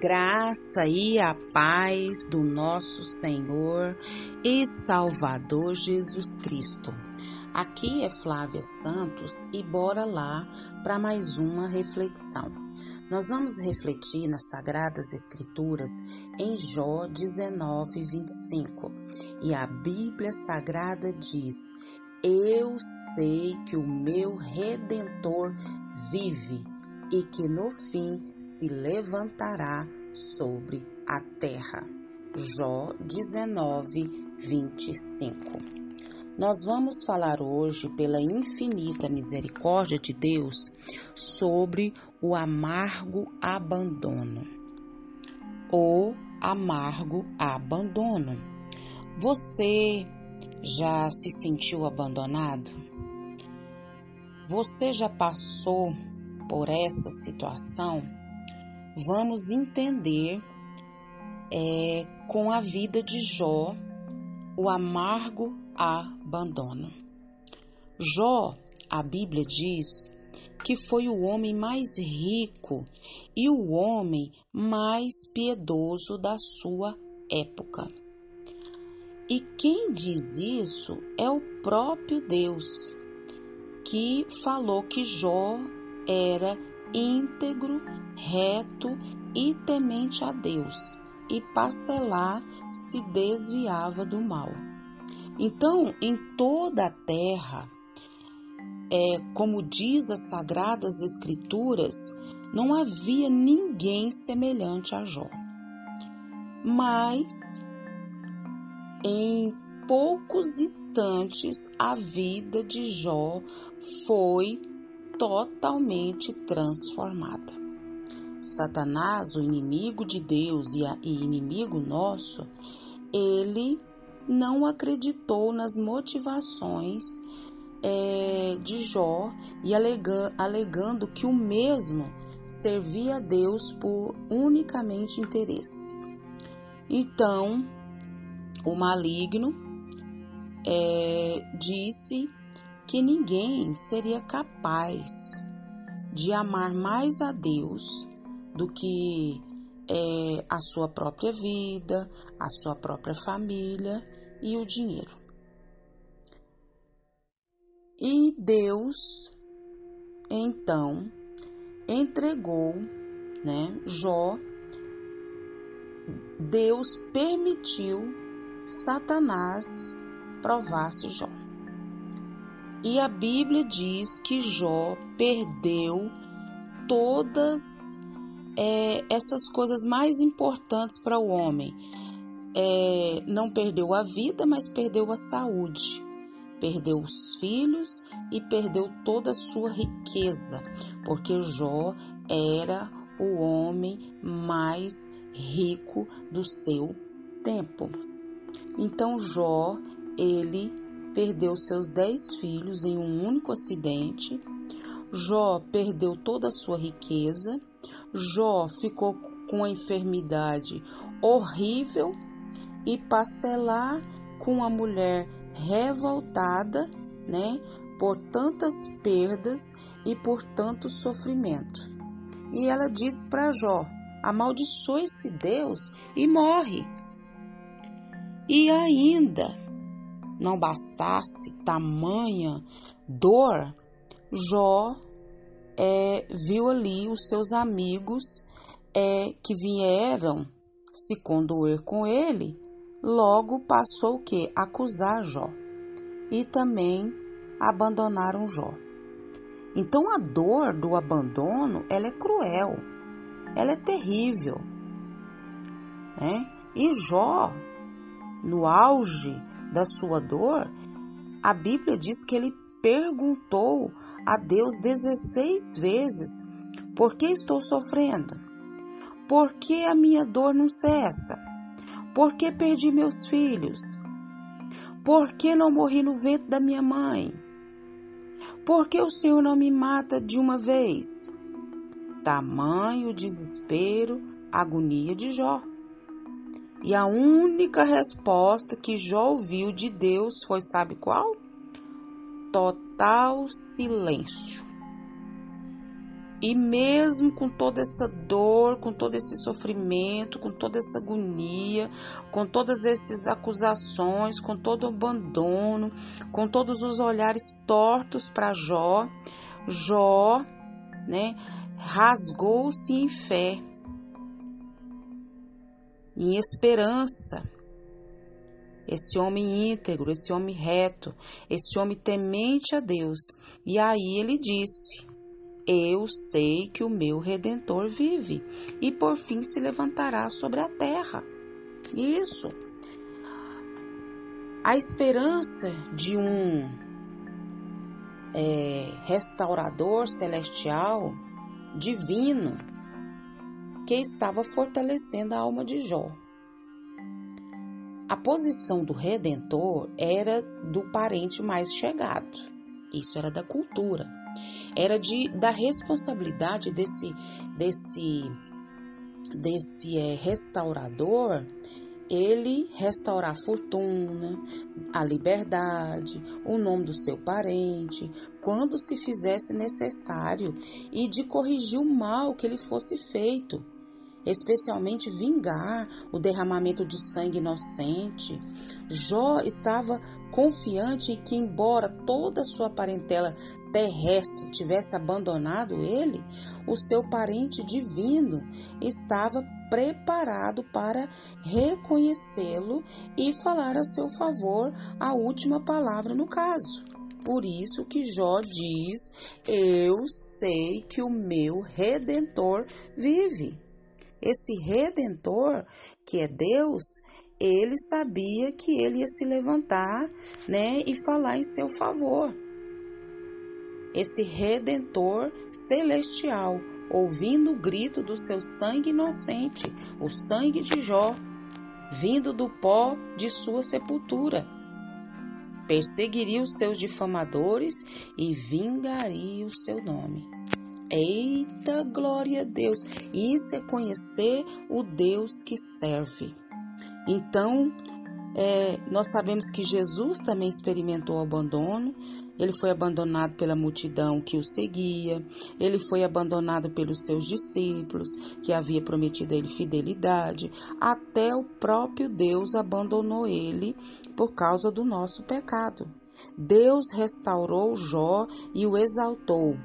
graça e a paz do nosso Senhor e Salvador Jesus Cristo. Aqui é Flávia Santos e bora lá para mais uma reflexão. Nós vamos refletir nas Sagradas Escrituras em Jó 19, 25. E a Bíblia Sagrada diz: Eu sei que o meu redentor vive e que no fim se levantará sobre a terra. Jó 19, 25. Nós vamos falar hoje, pela infinita misericórdia de Deus, sobre o amargo abandono. O amargo abandono. Você já se sentiu abandonado? Você já passou por essa situação, vamos entender é, com a vida de Jó o amargo abandono. Jó, a Bíblia diz que foi o homem mais rico e o homem mais piedoso da sua época. E quem diz isso é o próprio Deus, que falou que Jó era íntegro, reto e temente a Deus, e Parcelar se desviava do mal. Então, em toda a terra, é, como diz as sagradas escrituras, não havia ninguém semelhante a Jó. Mas em poucos instantes a vida de Jó foi totalmente transformada. Satanás, o inimigo de Deus e, a, e inimigo nosso, ele não acreditou nas motivações é, de Jó e alega, alegando que o mesmo servia a Deus por unicamente interesse. Então, o maligno é, disse que ninguém seria capaz de amar mais a Deus do que é, a sua própria vida, a sua própria família e o dinheiro. E Deus, então, entregou, né, Jó, Deus permitiu Satanás provasse Jó. E a Bíblia diz que Jó perdeu todas é, essas coisas mais importantes para o homem. É, não perdeu a vida, mas perdeu a saúde. Perdeu os filhos e perdeu toda a sua riqueza, porque Jó era o homem mais rico do seu tempo. Então Jó, ele perdeu seus dez filhos em um único acidente. Jó perdeu toda a sua riqueza. Jó ficou com uma enfermidade horrível e Parcelar com uma mulher revoltada, né, por tantas perdas e por tanto sofrimento. E ela disse para Jó: amaldiçoe-se Deus e morre. E ainda não bastasse tamanha dor, Jó é, viu ali os seus amigos é, que vieram se condoer com ele, logo passou o que? Acusar Jó. E também abandonaram Jó. Então a dor do abandono, ela é cruel, ela é terrível. Né? E Jó, no auge da sua dor, a Bíblia diz que ele perguntou a Deus 16 vezes: Por que estou sofrendo? Por que a minha dor não cessa? Por que perdi meus filhos? Por que não morri no ventre da minha mãe? Por que o Senhor não me mata de uma vez? Tamanho desespero, agonia de Jó. E a única resposta que Jó ouviu de Deus foi: sabe qual? Total silêncio. E mesmo com toda essa dor, com todo esse sofrimento, com toda essa agonia, com todas essas acusações, com todo o abandono, com todos os olhares tortos para Jó, Jó, né, rasgou-se em fé, em esperança. Esse homem íntegro, esse homem reto, esse homem temente a Deus. E aí ele disse: Eu sei que o meu redentor vive e por fim se levantará sobre a terra. Isso. A esperança de um é, restaurador celestial, divino, que estava fortalecendo a alma de Jó. A posição do redentor era do parente mais chegado. Isso era da cultura. Era de da responsabilidade desse desse desse é, restaurador ele restaurar a fortuna, a liberdade, o nome do seu parente, quando se fizesse necessário, e de corrigir o mal que lhe fosse feito especialmente vingar o derramamento de sangue inocente. Jó estava confiante que, embora toda a sua parentela terrestre tivesse abandonado ele, o seu parente divino estava preparado para reconhecê-lo e falar a seu favor a última palavra no caso. Por isso que Jó diz: Eu sei que o meu redentor vive. Esse redentor, que é Deus, ele sabia que ele ia se levantar, né, e falar em seu favor. Esse redentor celestial, ouvindo o grito do seu sangue inocente, o sangue de Jó, vindo do pó de sua sepultura. Perseguiria os seus difamadores e vingaria o seu nome. Eita, glória a Deus! Isso é conhecer o Deus que serve. Então, é, nós sabemos que Jesus também experimentou o abandono. Ele foi abandonado pela multidão que o seguia. Ele foi abandonado pelos seus discípulos, que havia prometido a ele fidelidade. Até o próprio Deus abandonou ele por causa do nosso pecado. Deus restaurou Jó e o exaltou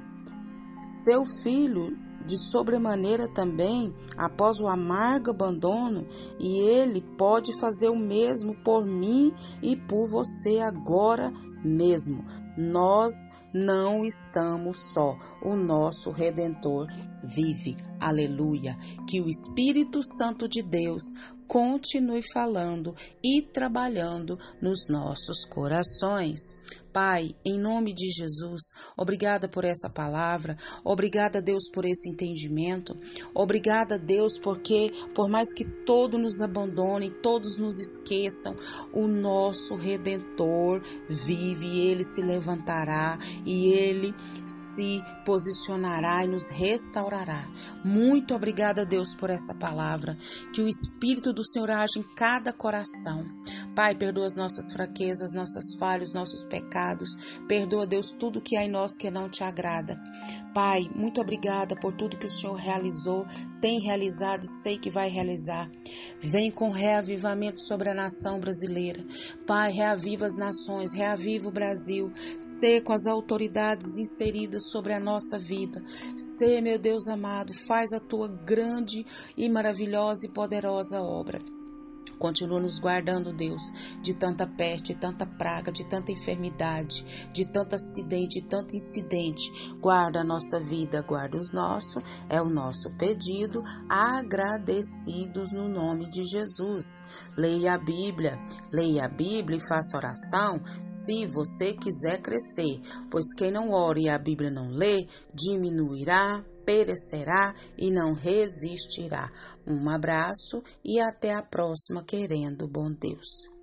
seu filho de sobremaneira também, após o amargo abandono, e ele pode fazer o mesmo por mim e por você agora mesmo. Nós não estamos só, o nosso redentor vive. Aleluia. Que o Espírito Santo de Deus continue falando e trabalhando nos nossos corações. Pai, em nome de Jesus, obrigada por essa palavra, obrigada, Deus, por esse entendimento, obrigada, Deus, porque por mais que todos nos abandonem, todos nos esqueçam, o nosso Redentor vive e ele se levantará e ele se posicionará e nos restaurará. Muito obrigada, Deus, por essa palavra, que o Espírito do Senhor age em cada coração. Pai, perdoa as nossas fraquezas, nossas falhas, nossos pecados. Perdoa, Deus, tudo que há em nós que não te agrada. Pai, muito obrigada por tudo que o Senhor realizou, tem realizado e sei que vai realizar. Vem com reavivamento sobre a nação brasileira. Pai, reaviva as nações, reaviva o Brasil. Sê com as autoridades inseridas sobre a nossa vida. Sê, meu Deus amado, faz a tua grande e maravilhosa e poderosa obra. Continua nos guardando, Deus, de tanta peste, de tanta praga, de tanta enfermidade, de tanto acidente, de tanto incidente. Guarda a nossa vida, guarda os nossos, é o nosso pedido, agradecidos no nome de Jesus. Leia a Bíblia, leia a Bíblia e faça oração se você quiser crescer, pois quem não ora e a Bíblia não lê, diminuirá, perecerá e não resistirá. Um abraço e até a próxima, querendo bom Deus.